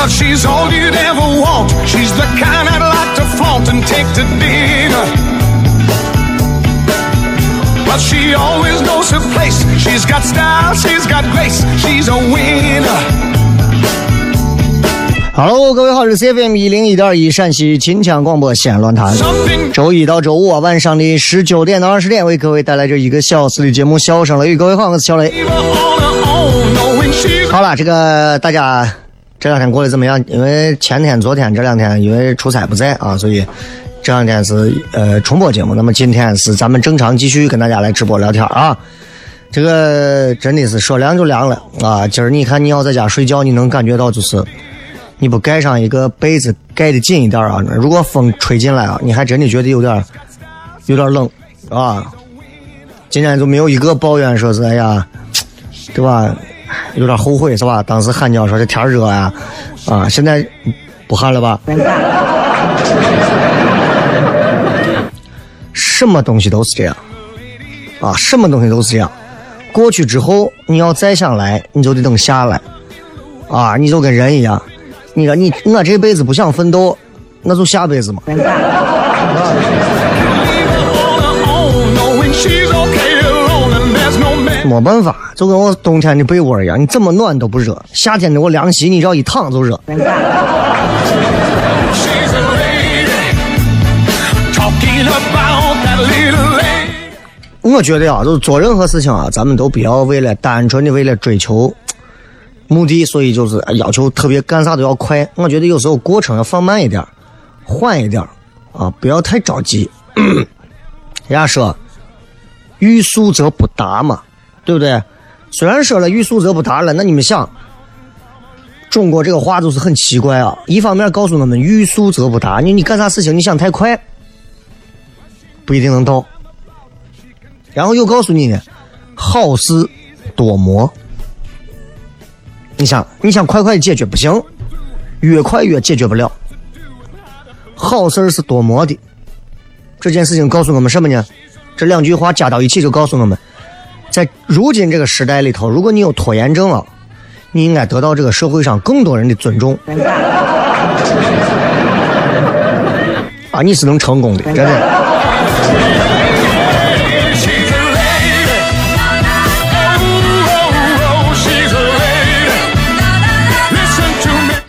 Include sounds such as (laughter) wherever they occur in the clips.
Well, she's all you'd ever want. She's the kind I'd like to flaunt and take to dinner. But she always knows her place. She's got style, she's got grace. She's a winner. Hello，各位好，这是 CFM 一零一点一陕西秦腔广播西安论坛。周一到周五啊晚上的十九点到二十点，为各位带来这一个小时的节目《笑声雷雨》。各位好，我是小雷。好了，这个大家这两天过得怎么样？因为前天、昨天这两天因为出差不在啊，所以这两天是呃重播节目。那么今天是咱们正常继续跟大家来直播聊天啊。这个真的是说凉就凉了啊！今儿你看你要在家睡觉，你能感觉到就是你不盖上一个被子盖的紧一点啊，如果风吹进来啊，你还真的觉得有点有点冷啊。今天就没有一个抱怨说是哎呀，对吧？有点后悔是吧？当时喊叫说这天热呀，啊，现在不喊了吧？什么东西都是这样，啊，什么东西都是这样。过去之后，你要再想来，你就得等下来，啊，你就跟人一样，你说你我这辈子不想奋斗，那就下辈子嘛。没办法，就跟我冬天的被窝一样，你怎么暖都不热；夏天的我凉席，你只要一躺就热。我觉得啊，就是做任何事情啊，咱们都不要为了单纯的为了追求目的，所以就是要求特别干啥都要快。我觉得有时候过程要放慢一点，缓一点啊，不要太着急。(coughs) 人家说“欲速则不达”嘛，对不对？虽然说了“欲速则不达”了，那你们想，中国这个话就是很奇怪啊。一方面告诉我们“欲速则不达”，你你干啥事情你想太快，不一定能到。然后又告诉你呢，好事多磨。你想，你想快快解决不行，越快越解决不了。好事是多磨的，这件事情告诉我们什么呢？这两句话加到一起就告诉我们，在如今这个时代里头，如果你有拖延症啊，你应该得到这个社会上更多人的尊重。(laughs) 啊，你是能成功的，真的。Oh, oh,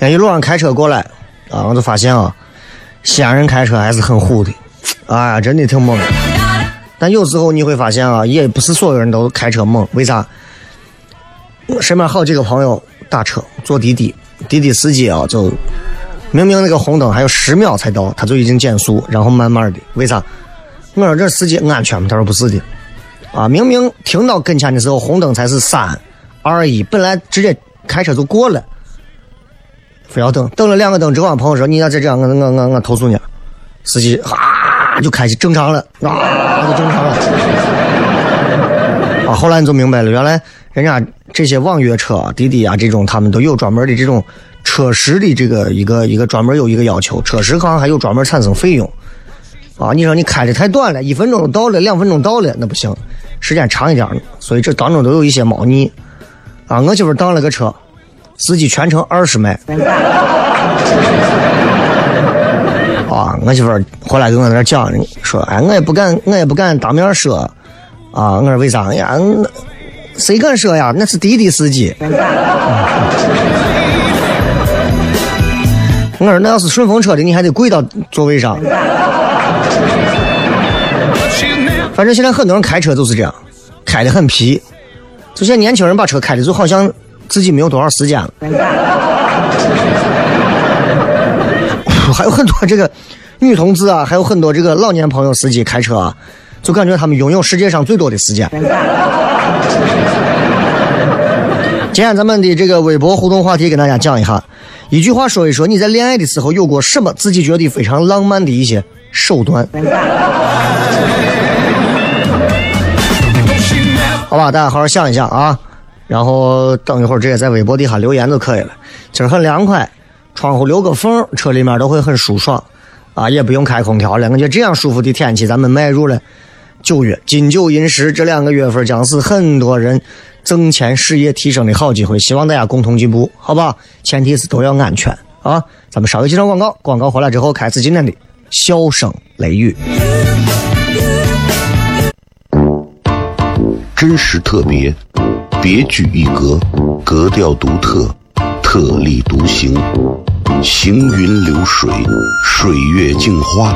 oh, 一路上开车过来，啊，我就发现啊，西安人开车还是很虎的，哎呀，真的挺猛的。但有时候你会发现啊，也不是所有人都开车猛，为啥？我身边好几个朋友打车坐滴滴，滴滴司机啊，就明明那个红灯还有十秒才到，他就已经减速，然后慢慢的，为啥？我说这司机安全吗？他说不是的，啊，明明停到跟前的时候红灯才是三二一，本来直接开车就过了。非要等，等了两个灯之后，朋友说：“你要再这样，我我我我投诉你。”司机啊就开始正常了，啊就正常了。啊，后来你就明白了，原来人家这些网约车、滴滴啊这种，他们都有专门的这种车时的这个一个一个专门有一个要求，车时好像还有专门产生费用。啊，你说你开的太短了，一分钟到了，两分钟到了，那不行，时间长一点，所以这当中都有一些猫腻。啊，我媳妇当了个车，司机全程二十迈。啊，我媳妇儿回来跟我在那讲，说，哎，我也不敢，我也不敢当面说。啊，我说为啥呀？谁敢说呀？那是滴滴司机。(laughs) 我说那要是顺风车的，你还得跪到座位上。反正现在很多人开车就是这样，开的很皮。就现在年轻人把车开的就好像自己没有多少时间了。还有很多这个女同志啊，还有很多这个老年朋友司机开车啊，就感觉他们拥有世界上最多的时间。今天咱们的这个微博互动话题，跟大家讲一下，一句话说一说你在恋爱的时候有过什么自己觉得非常浪漫的一些手段。(laughs) 好吧，大家好好想一想啊，然后等一会儿直接在微博底下留言就可以了。今儿很凉快，窗户留个缝，车里面都会很舒爽啊，也不用开空调了。我觉得这样舒服的天气，咱们迈入了九月，金九银十这两个月份将是很多人挣钱、事业提升的好机会。希望大家共同进步，好吧？前提是都要安全啊。咱们稍微几场广告，广告回来之后开始今天的笑声雷雨。真实特别，别具一格，格调独特，特立独行，行云流水，水月镜花，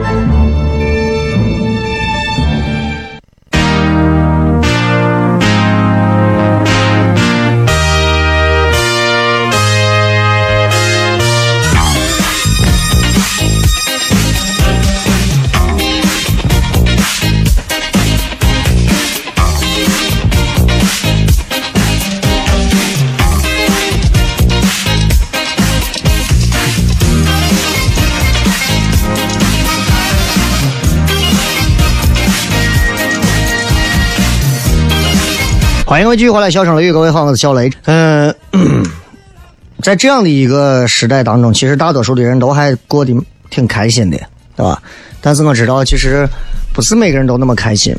欢迎各位继续回来，笑声雷雨，各位好，我是小雷。嗯、(clears throat) 在这样的一个时代当中，其实大多数的人都还过得挺开心的，对吧？但是我知道，其实不是每个人都那么开心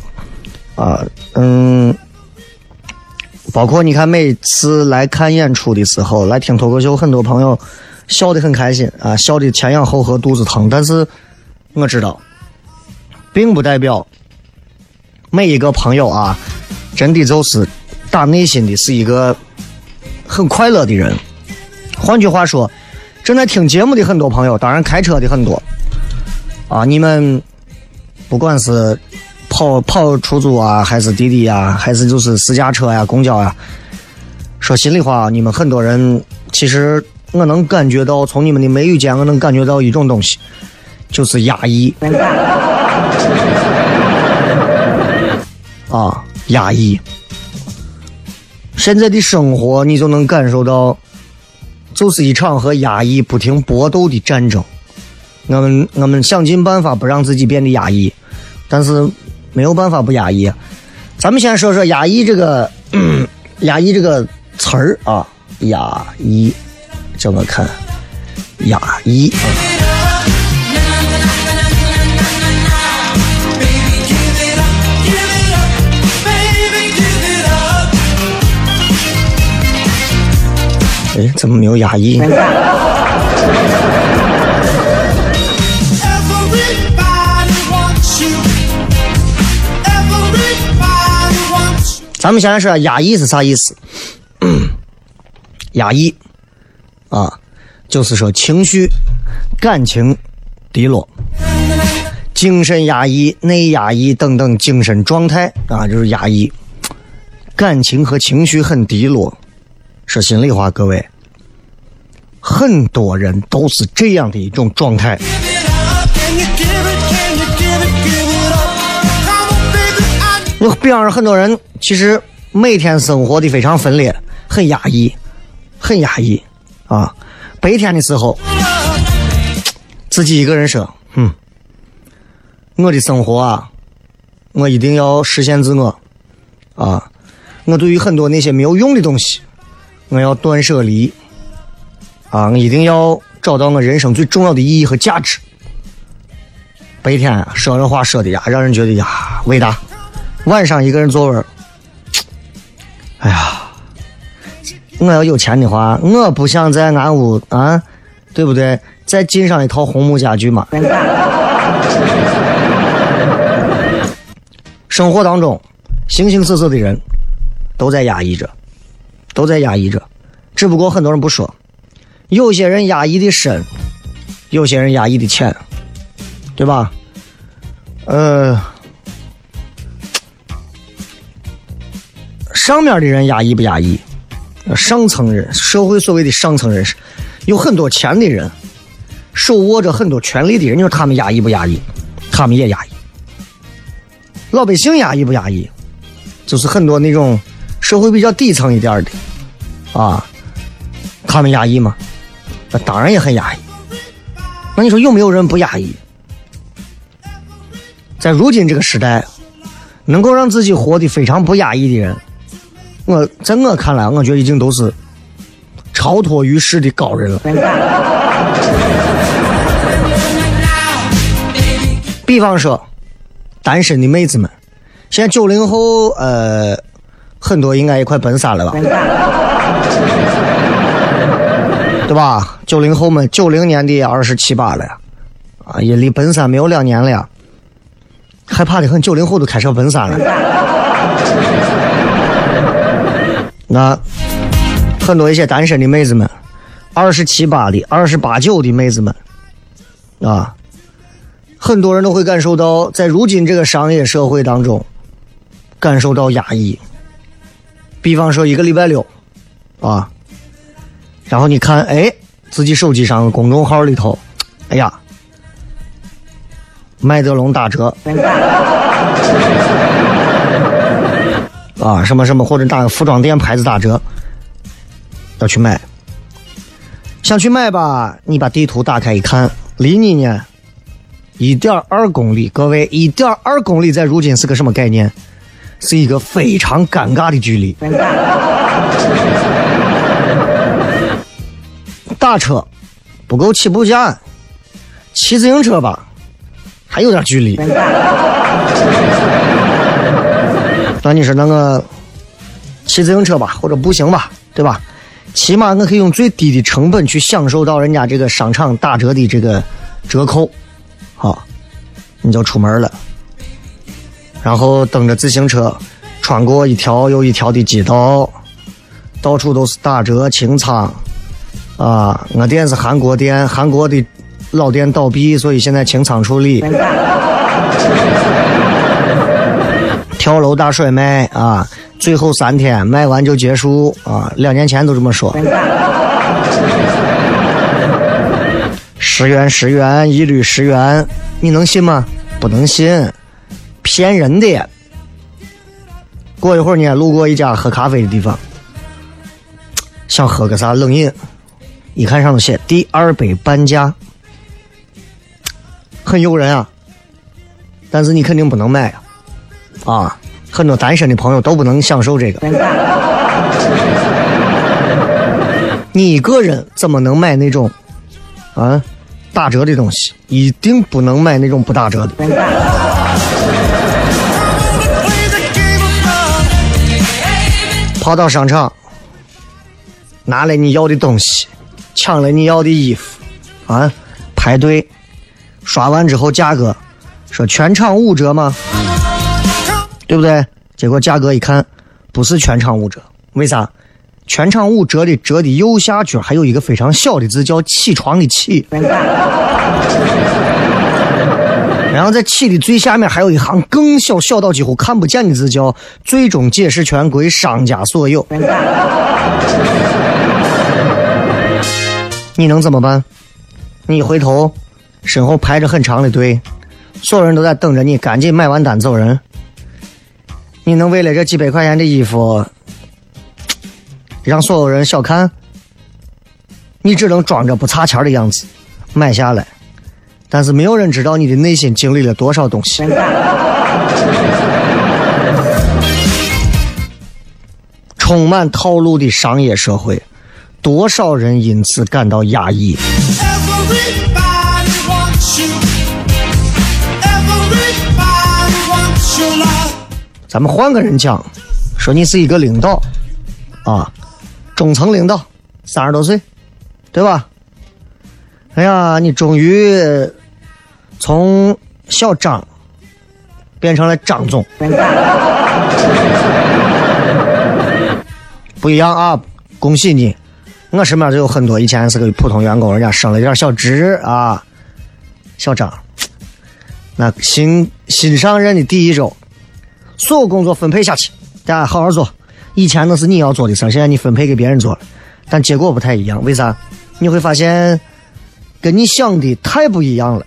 啊。嗯，包括你看，每次来看演出的时候，来听脱口秀，很多朋友笑得很开心啊，笑得前仰后合，肚子疼。但是我知道，并不代表每一个朋友啊，真的就是打内心的是一个很快乐的人。换句话说，正在听节目的很多朋友，当然开车的很多啊，你们不管是跑跑出租啊，还是滴滴呀，还是就是私家车呀、公交呀，说心里话，你们很多人其实我能感觉到，从你们的眉宇间，我能感觉到一种东西，就是压抑。(laughs) 啊，压抑。现在的生活，你就能感受到，就是一场和压抑不停搏斗的战争。我们我们想尽办法不让自己变得压抑，但是没有办法不压抑。咱们先说说压抑这个，(coughs) 压抑这个词儿啊，压抑，这么看，压抑。哎，怎么没有压抑？Everybody wants you. Everybody wants you. 咱们先来说下压抑是啥意思？压抑啊，就是说情绪、感情低落、精神压抑、内压抑等等精神状态啊，就是压抑。感情和情绪很低落，说心里话，各位，很多人都是这样的一种状态。我比方说，很多人其实每天生活的非常分裂，很压抑，很压抑啊。白天的时候，自己一个人说：“嗯，我的生活啊，我一定要实现自我啊。我对于很多那些没有用的东西，我要断舍离啊。我一定要找到我人生最重要的意义和价值。”白天说这话说的呀，让人觉得呀伟大。晚上一个人坐会儿，哎呀，我要有钱的话，我不想在俺屋啊，对不对？再进上一套红木家具嘛。生活当中，形形色色的人都在压抑着，都在压抑着，只不过很多人不说。有些人压抑的深，有些人压抑的浅，对吧？呃，上面的人压抑不压抑？上层人，社会所谓的上层人士，有很多钱的人，手握着很多权力的人，你说他们压抑不压抑？他们也压抑。老百姓压抑不压抑？就是很多那种社会比较底层一点的，啊，他们压抑吗？那当然也很压抑。那你说有没有人不压抑？在如今这个时代，能够让自己活得非常不压抑的人，我在我看来，我觉得已经都是超脱于世的高人了。(laughs) 比方说，单身的妹子们，现在九零后，呃，很多应该也快奔三了吧？对吧？九零后们，九零年的二十七八了呀，啊，也离奔三没有两年了呀，害怕的很。九零后都开始奔三了，那很多一些单身的妹子们，二十七八的、二十八九的妹子们，啊，很多人都会感受到，在如今这个商业社会当中，感受到压抑。比方说一个礼拜六，啊。然后你看，哎，自己手机上公众号里头，哎呀，麦德龙打折，(laughs) 啊，什么什么或者打服装店牌子打折，要去买。想去买吧，你把地图打开一看，离你呢一点二公里。各位，一点二公里在如今是个什么概念？是一个非常尴尬的距离。打车不够起步价，骑自行车吧，还有点距离。那你说那个骑自行车吧，或者步行吧，对吧？起码我可以用最低的成本去享受到人家这个商场打折的这个折扣，好，你就出门了，然后蹬着自行车穿过一条又一条的街道，到处都是打折清仓。啊，我店是韩国店，韩国的老店倒闭，所以现在清仓处理。(laughs) 跳楼大甩卖啊，最后三天卖完就结束啊，两年前都这么说。(laughs) 十元十元，一律十元，你能信吗？不能信，骗人的。过一会儿呢，路过一家喝咖啡的地方，想喝个啥冷饮。一看上头写第二杯半价，很诱人啊，但是你肯定不能买啊，啊，很多单身的朋友都不能享受这个。你一个人怎么能买那种啊打折的东西？一定不能买那种不打折的。跑到商场，拿了你要的东西，抢了你要的衣服，啊，排队，刷完之后价格说全场五折吗？对不对？结果价格一看，不是全场五折，为啥？全场五折的折的右下角还有一个非常小的字，叫“起床”的“起”，然后在“起”的最下面还有一行更小，小到几乎看不见的字，叫“最终解释权归商家所有”。你能怎么办？你一回头，身后排着很长的队，所有人都在等着你，赶紧买完单走人。你能为了这几百块钱的衣服？让所有人小看，你只能装着不差钱的样子买下来，但是没有人知道你的内心经历了多少东西。充满套路的商业社会，多少人因此感到压抑。咱们换个人讲，说你是一个领导，啊。中层领导，三十多岁，对吧？哎呀，你终于从小张变成了张总，不一样啊！恭喜你！我身边就有很多以前是个普通员工，人家升了一点小职啊。小张，那新新上任的第一周，所有工作分配下去，大家好好做。以前那是你要做的事儿，现在你分配给别人做了，但结果不太一样。为啥？你会发现跟你想的太不一样了。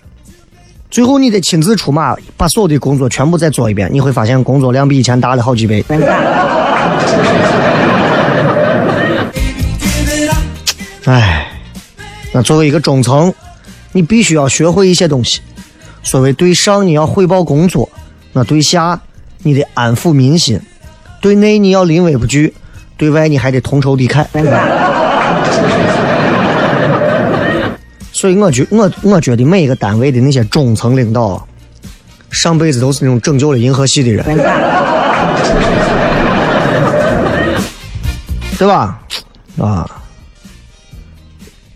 最后你得亲自出马，把所有的工作全部再做一遍。你会发现工作量比以前大了好几倍。(laughs) 哎，那作为一个中层，你必须要学会一些东西。所谓对上你要汇报工作，那对下你得安抚民心。对内你要临危不惧，对外你还得同仇敌忾。所以我觉我我觉得每一个单位的那些中层领导，上辈子都是那种拯救了银河系的人，(laughs) 对吧？啊，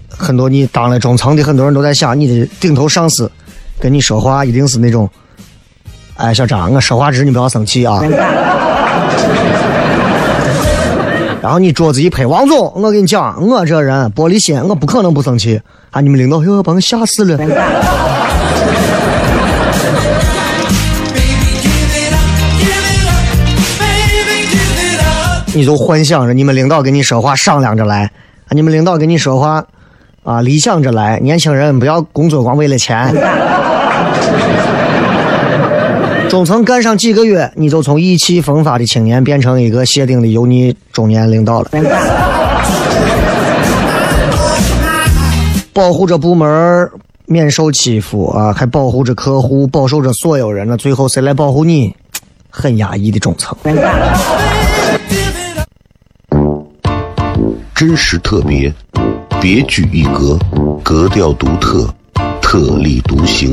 很多你当了中层的很多人都在想，你的顶头上司跟你说话一定是那种，哎，小张，我说话直，你不要生气啊。然后你桌子一拍，王总，我跟你讲，我这人玻璃心，我不可能不生气啊！你们领导又要把我吓死了。你就幻想着你们领导跟你说话商量着来，啊，你们领导跟你说话啊，理想着来。年轻人不要工作光为了钱。中层干上几个月，你就从意气风发的青年变成一个谢顶的油腻中年领导了。(laughs) 保护着部门免受欺负啊，还保护着客户，保守着所有人，那最后谁来保护你？很压抑的中层。(laughs) 真实特别，别具一格，格调独特，特立独行。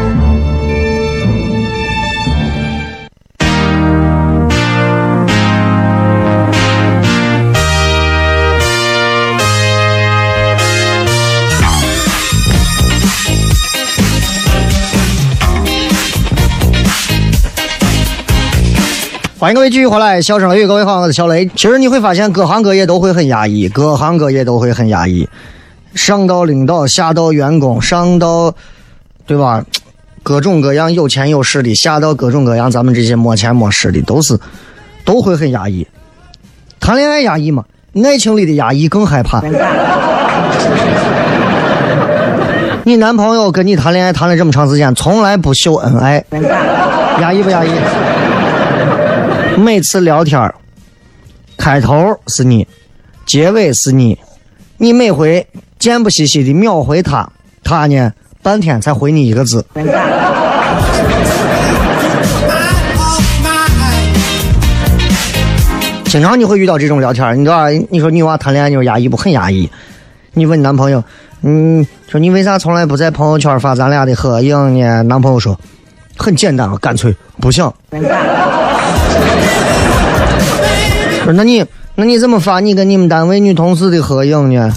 欢迎各位继续回来，笑声雷雨，各位好，我是小雷。其实你会发现，各行各业都会很压抑，各行各业都会很压抑，上到领导，下到员工，上到对吧？各种各样有钱有势的，下到各种各样咱们这些没钱没势的，都是都会很压抑。谈恋爱压抑吗，爱情里的压抑更害怕。(laughs) 你男朋友跟你谈恋爱谈了这么长时间，从来不秀恩爱，压抑不压抑？每次聊天儿，开头是你，结尾是你，你每回贱不兮兮的秒回他，他呢半天才回你一个字。经常你会遇到这种聊天，你知道？你说女娃谈恋爱就是压抑不？很压抑。你问你男朋友，嗯，说你为啥从来不在朋友圈发咱俩的合影呢？男朋友说，很简单啊，干脆不想。说那你那你怎么发你跟你们单位女同事的合影呢？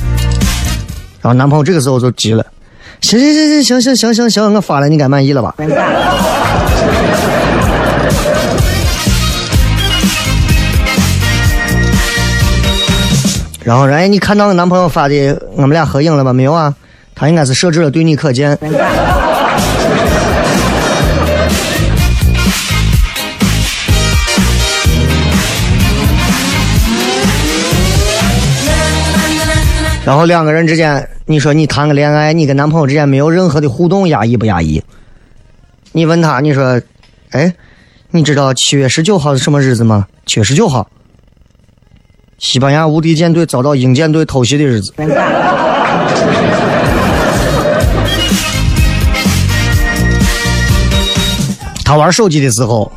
然后男朋友这个时候就急了，行行行行行行行行行，我发了，你该满意了吧？然后，哎，你看到我男朋友发的我们俩合影了吗？没有啊，他应该是设置了对你可见。然后两个人之间，你说你谈个恋爱，你跟男朋友之间没有任何的互动，压抑不压抑？你问他，你说，哎，你知道七月十九号是什么日子吗？七月十九号，西班牙无敌舰队遭到英舰队偷袭的日子。他玩手机的时候，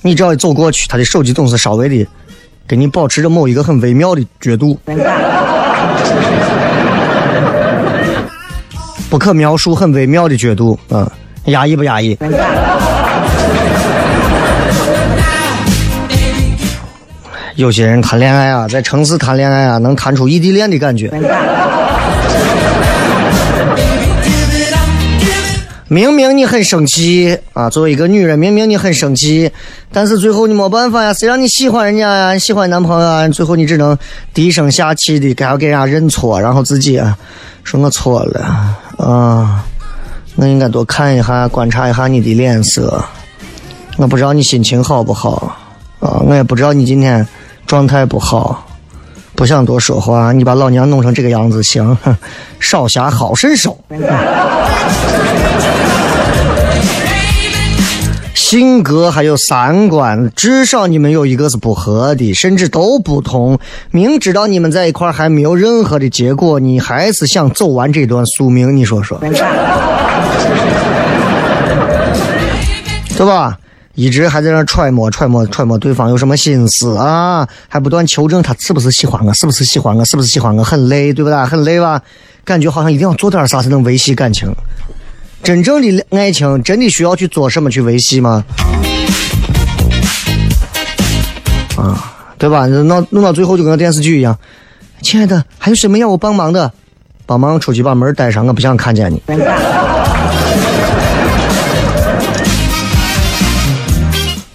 你只要一走过去，他的手机总是稍微的跟你保持着某一个很微妙的角度。(laughs) 不可描述、很微妙的角度，嗯，压抑不压抑？有些人谈恋爱啊，在城市谈恋爱啊，能谈出异地恋的感觉。明明你很生气啊，作为一个女人，明明你很生气，但是最后你没办法呀，谁让你喜欢人家呀，喜欢男朋友啊，最后你只能低声下气的该要给人家认错，然后自己啊，说我错了啊，我应该多看一下、观察一下你的脸色，我不知道你心情好不好啊，我也不知道你今天状态不好，不想多说话，你把老娘弄成这个样子，行，(laughs) 少侠好身手。(laughs) 性格还有三观，至少你们有一个是不合的，甚至都不同。明知道你们在一块还没有任何的结果，你还是想走完这段宿命，你说说，(laughs) 对吧？一直还在那揣摩、揣摩、揣摩对方有什么心思啊，还不断求证他是不是喜欢我，是不是喜欢我，是不是喜欢我，很累，对不对？很累吧？感觉好像一定要做点啥才能维系感情。真正的爱情真的需要去做什么去维系吗？啊，对吧？弄弄到最后就跟电视剧一样。亲爱的，还有什么要我帮忙的？帮忙出去把门带上，我不想看见你。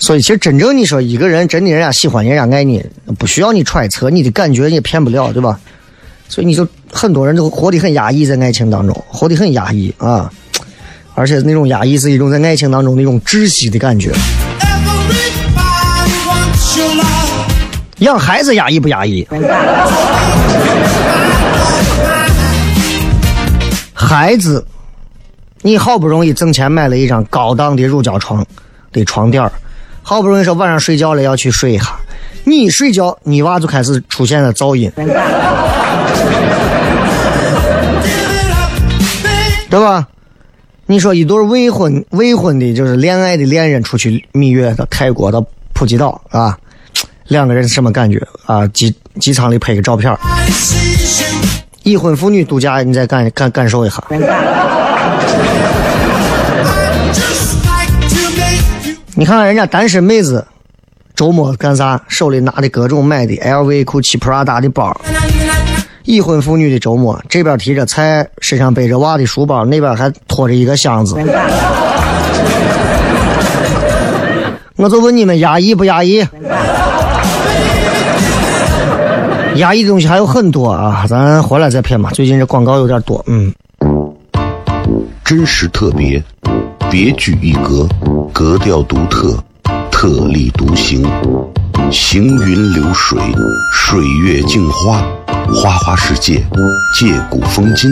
所以，其实真正你说一个人真的人家喜欢你，人家爱你，不需要你揣测，你的感觉也骗不了，对吧？所以你就很多人都活得很压抑，在爱情当中活得很压抑啊。而且那种压抑是一种在爱情当中那种窒息的感觉。养孩子压抑不压抑？孩子，你好不容易挣钱买了一张高档的乳胶床的床垫好不容易说晚上睡觉了要去睡一下，你一睡觉，你娃就开始出现了噪音，(laughs) 对吧？你说一对未婚未婚的，就是恋爱的恋人出去蜜月到泰国到普吉岛啊，两个人什么感觉啊？机机场里拍个照片，已婚妇女度假，你再感感感受一下。你看看人家单身妹子，周末干啥？手里拿的各种买的 LV、GUCCI、Prada 的包。已婚妇女的周末，这边提着菜，身上背着娃的书包，那边还拖着一个箱子。我就问你们压抑不压抑？压抑的东西还有很多啊，咱回来再片吧。最近这广告有点多，嗯。真实特别，别具一格，格调独特，特立独行，行云流水，水月镜花，花花世界，借古风今，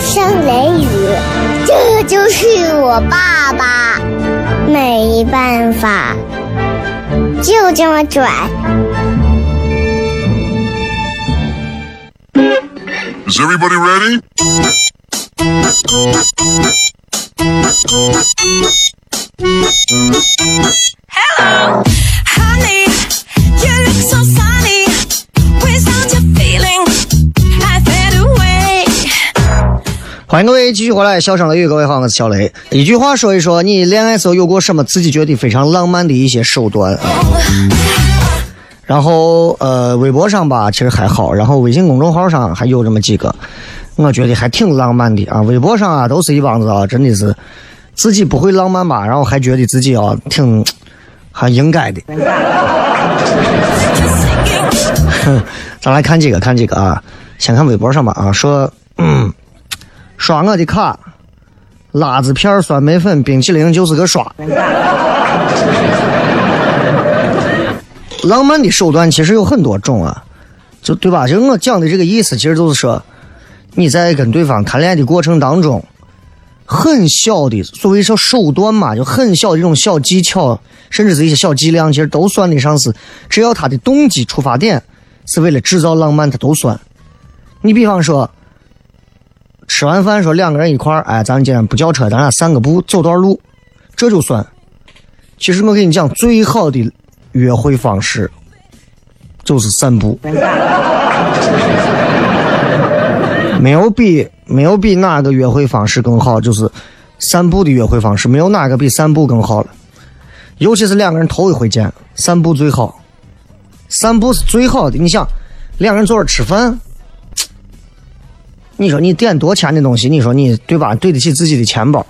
笑声雷雨，这就是我爸爸，没办法，就这么拽。Is everybody ready? Hello, Honey, 欢迎各位继续回来，笑声雷雨，各位好，我是小雷。一句话说一说，你恋爱时候有过什么自己觉得非常浪漫的一些手段？然后呃，微博上吧，其实还好，然后微信公众号上还有这么几个，我觉得还挺浪漫的啊。微博上啊，都是一帮子啊，真的是自己不会浪漫吧，然后还觉得自己啊挺还应该的。哼，(laughs) 咱来看几个，看几个啊，先看微博上吧啊，说嗯。刷我的卡，辣子片儿、酸梅粉、冰淇淋就是个刷。(laughs) 浪漫的手段其实有很多种啊，就对吧？就我讲的这个意思，其实就是说，你在跟对方谈恋爱的过程当中，很小的所谓说手段嘛，就很小的这种小技巧，甚至是一些小伎俩，其实都算得上是，只要他的动机出发点是为了制造浪漫，他都算。你比方说。吃完饭说两个人一块儿，哎，咱今天不叫车，咱俩散个步，走段路，这就算。其实我跟你讲，最好的约会方式就是散步，没有比没有比哪个约会方式更好，就是散步的约会方式，没有哪个比散步更好了。尤其是两个人头一回见，散步最好，散步是最好的。你想，两个人坐这儿吃饭。你说你点多钱的东西，你说你对吧？对得起自己的钱包。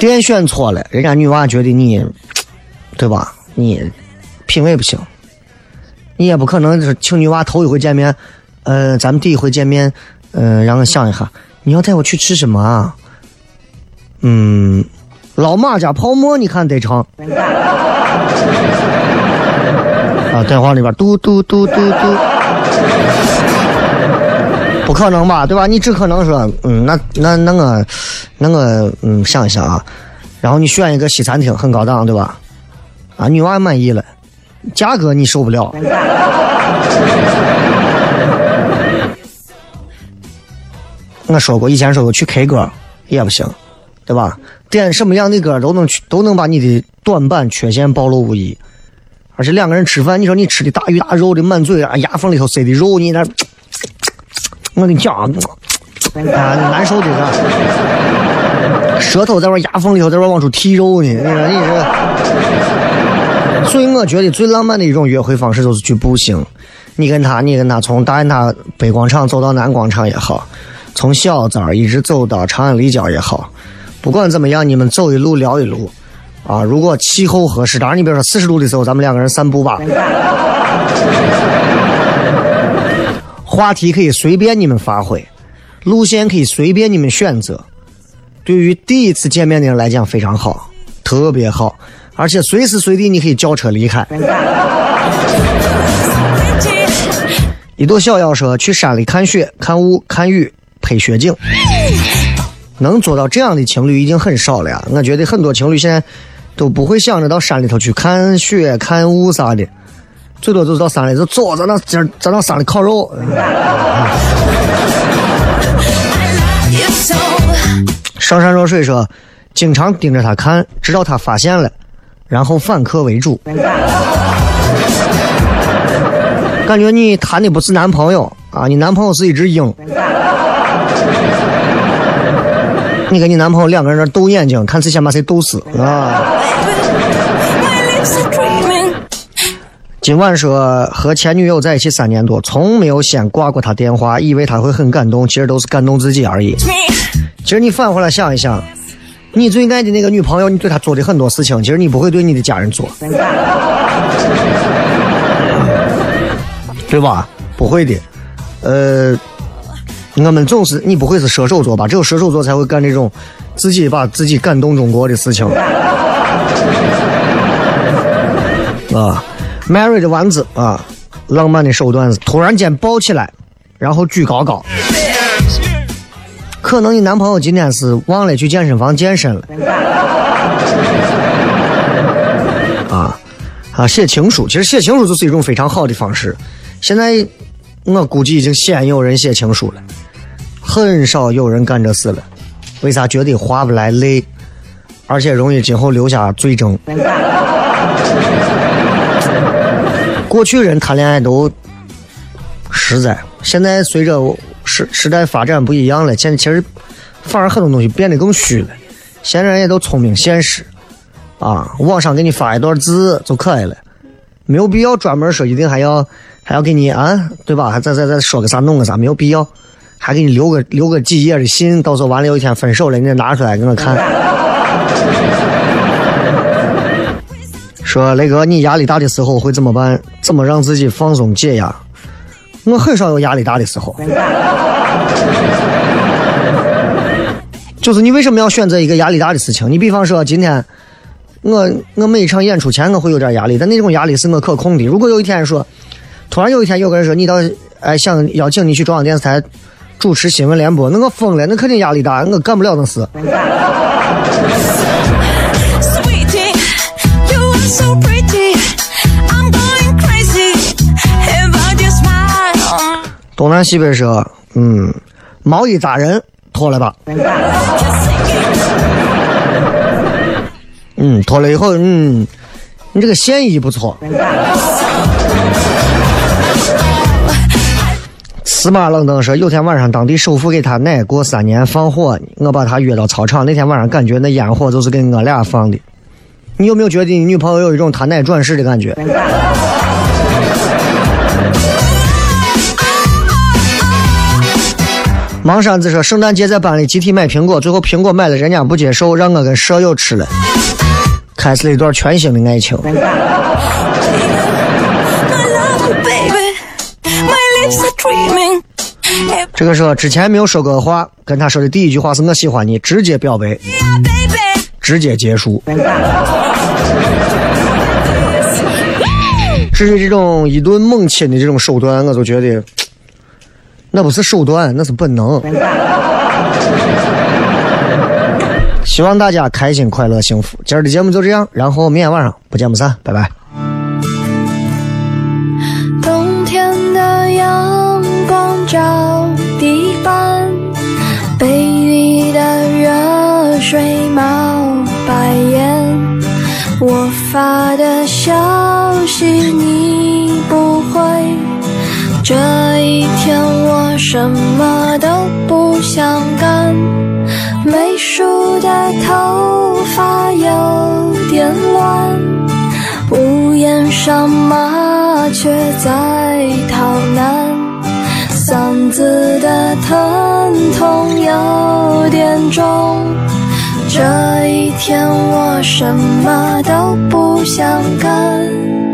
店选错了，人家女娃觉得你，对吧？你品味不行，你也不可能是请女娃头一回见面，呃，咱们第一回见面，呃，让我想一下，你要带我去吃什么啊？嗯，老马家泡馍，你看得成？(laughs) 啊，电话里边嘟嘟嘟嘟嘟。(laughs) 不可能吧，对吧？你只可能说，嗯，那那那个，那个，嗯，想一想啊，然后你选一个西餐厅，很高档，对吧？啊，女娃满意了，价格你受不了。(laughs) 我说过，以前说过去 K 歌也不行，对吧？点什么样的歌都能去，都能把你的短板缺陷暴露无遗。而且两个人吃饭，你说你吃的大鱼大肉的满嘴啊，牙缝里头塞的肉，你那，我跟你讲啊，啊，难受的是。舌头在那牙缝里头在那往出剔肉呢，你说你这。所以我觉得最浪漫的一种约会方式就是去步行。你跟他，你跟他从大雁塔北广场走到南广场也好，从小寨一直走到长安立交也好，不管怎么样，你们走一路聊一路。啊，如果气候合适，当然你比如说四十度的时候，咱们两个人散步吧。话题可以随便你们发挥，路线可以随便你们选择。对于第一次见面的人来讲非常好，特别好，而且随时随地你可以叫车离开。(laughs) 一朵小妖说去山里看雪、看雾、看雨、拍雪景，能做到这样的情侣已经很少了呀。我觉得很多情侣现在都不会想着到山里头去看雪、看雾啥的，最多就是到山里头走，在那今儿在那山里烤肉。上善若水说，经常盯着他看，直到他发现了，然后反客为主。感觉你谈的不是男朋友啊，你男朋友是一只鹰。你跟你男朋友两个人那斗眼睛，看谁先把谁斗死啊.今晚说和前女友在一起三年多，从没有先挂过她电话，以为她会很感动，其实都是感动自己而已。其实你反过来想一想，你最爱的那个女朋友，你对她做的很多事情，其实你不会对你的家人做，对吧？不会的。呃，我们总是你不会是射手座吧？只有射手座才会干这种自己把自己感动中国的事情。(laughs) 啊，Mary 的丸子啊，浪漫的手段是突然间抱起来，然后举高高。可能你男朋友今天是忘了去健身房健身了。啊 (laughs) 啊，写情书，其实写情书就是一种非常好的方式。现在我估计已经鲜有人写情书了，很少有人干这事了。为啥？觉得划不来泪，而且容易今后留下罪证。过去人谈恋爱都实在，现在随着时时代发展不一样了，现在其实反而很多东西变得更虚了。现在人也都聪明现实，啊，网上给你发一段字就可以了，没有必要专门说一定还要还要给你啊，对吧？还再再再说个啥弄个啥，没有必要，还给你留个留个几页的信，到时候完了有一天分手了，你再拿出来给我看。说雷哥，你压力大的时候会怎么办？怎么让自己放松解压？我很少有压力大的时候。就是你为什么要选择一个压力大的事情？你比方说今天，我我每一场演出前我会有点压力，但那种压力是我可控的。如果有一天说，突然有一天有个人说你到哎想邀请你去中央电视台主持新闻联播，那我疯了，那肯定压力大，我干不了那事。东南西北说，嗯，毛衣扎人脱了吧。嗯，脱了以后，嗯，你这个线衣不错。司马冷登说，有天晚上当地首富给他奶过三年放火，我把他约到操场。那天晚上感觉那烟火就是给我俩放的。你有没有觉得你女朋友有一种他奶转世的感觉？芒山子说，圣诞节在班里集体买苹果，最后苹果买了人家不接受，让我跟舍友吃了，开始了一段全新的爱情。这个说之前没有说过话，跟他说的第一句话是我喜欢你，直接表白，直接结束。至于这种一顿猛亲的这种手段，我就觉得那不是手段，那是本能。希望大家开心、快乐、幸福。今儿的节目就这样，然后明天晚上不见不散，拜拜。冬天的阳光照地板，被雨的热水冒白烟。我发的消息你不回，这一天我什么都不想干，没。梳的头发有点乱，屋檐上却在逃难，嗓子的疼痛有点重。这一天我什么都不想干。